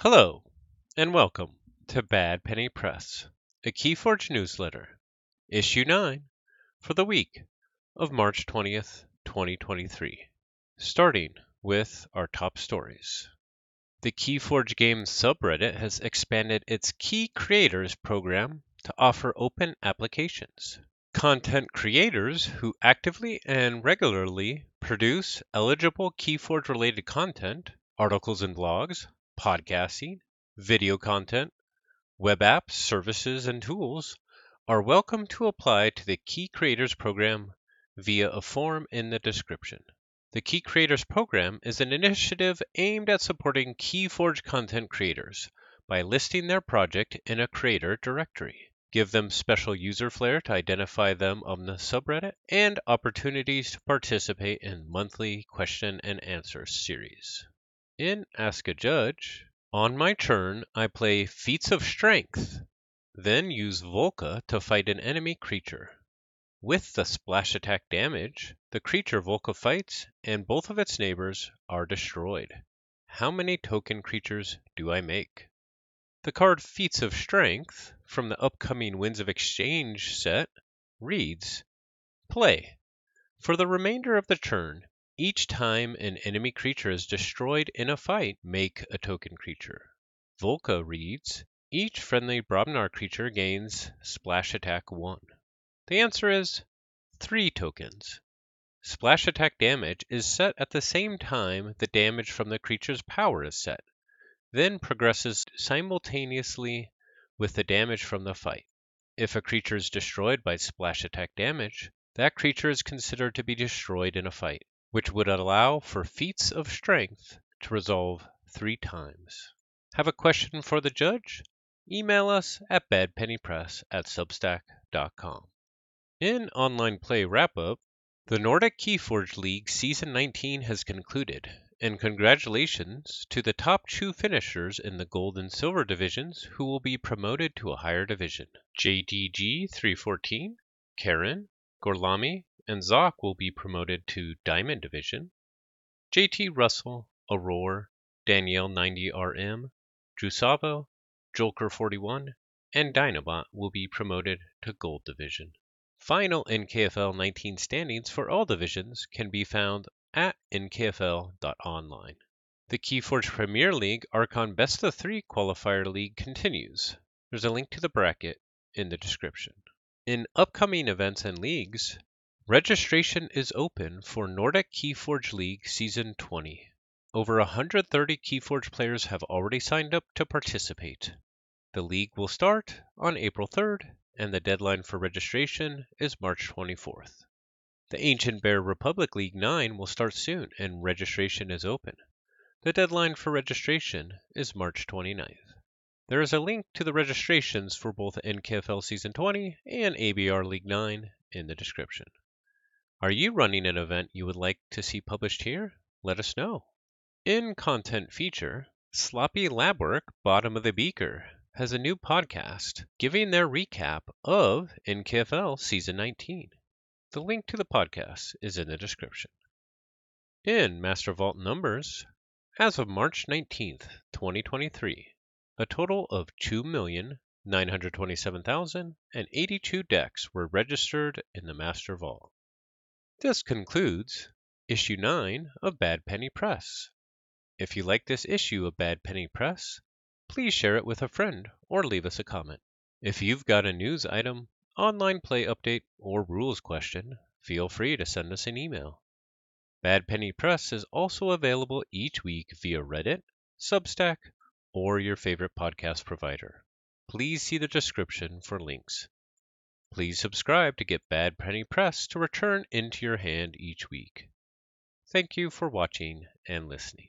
Hello, and welcome to Bad Penny Press, a Keyforge newsletter, issue 9 for the week of March 20th, 2023, starting with our top stories. The Keyforge Games subreddit has expanded its Key Creators program to offer open applications. Content creators who actively and regularly produce eligible Keyforge related content, articles and blogs, podcasting, video content, web apps, services, and tools are welcome to apply to the Key Creators program via a form in the description. The Key Creators program is an initiative aimed at supporting Keyforge content creators by listing their project in a creator directory give them special user flair to identify them on the subreddit, and opportunities to participate in monthly question and answer series. In Ask a Judge, on my turn I play Feats of Strength, then use Volca to fight an enemy creature. With the splash attack damage, the creature Volca fights and both of its neighbors are destroyed. How many token creatures do I make? The card Feats of Strength from the upcoming Winds of Exchange set reads Play. For the remainder of the turn, each time an enemy creature is destroyed in a fight, make a token creature. Volca reads Each friendly Brobnar creature gains Splash Attack 1. The answer is 3 tokens. Splash attack damage is set at the same time the damage from the creature's power is set then progresses simultaneously with the damage from the fight. If a creature is destroyed by splash attack damage, that creature is considered to be destroyed in a fight, which would allow for feats of strength to resolve three times. Have a question for the judge? Email us at badpennypress at substack.com. In Online Play Wrap Up, the Nordic Keyforge League Season 19 has concluded, and congratulations to the top two finishers in the gold and silver divisions who will be promoted to a higher division. JDG 314, Karen, Gorlami, and Zoc will be promoted to diamond division. JT Russell, Aurora, Danielle 90RM, Drusavo, Jolker 41, and Dinobot will be promoted to gold division. Final NKFL 19 standings for all divisions can be found at nkfl.online. The Keyforge Premier League Archon Best of 3 qualifier league continues. There's a link to the bracket in the description. In upcoming events and leagues, registration is open for Nordic Keyforge League Season 20. Over 130 Keyforge players have already signed up to participate. The league will start on April 3rd, and the deadline for registration is March 24th. The Ancient Bear Republic League 9 will start soon and registration is open. The deadline for registration is March 29th. There is a link to the registrations for both NKFL Season 20 and ABR League 9 in the description. Are you running an event you would like to see published here? Let us know. In Content Feature, Sloppy Labwork Bottom of the Beaker has a new podcast giving their recap of NKFL Season 19. The link to the podcast is in the description. In Master Vault numbers, as of March 19th, 2023, a total of 2,927,082 decks were registered in the Master Vault. This concludes issue 9 of Bad Penny Press. If you like this issue of Bad Penny Press, please share it with a friend or leave us a comment. If you've got a news item online play update, or rules question, feel free to send us an email. Bad Penny Press is also available each week via Reddit, Substack, or your favorite podcast provider. Please see the description for links. Please subscribe to get Bad Penny Press to return into your hand each week. Thank you for watching and listening.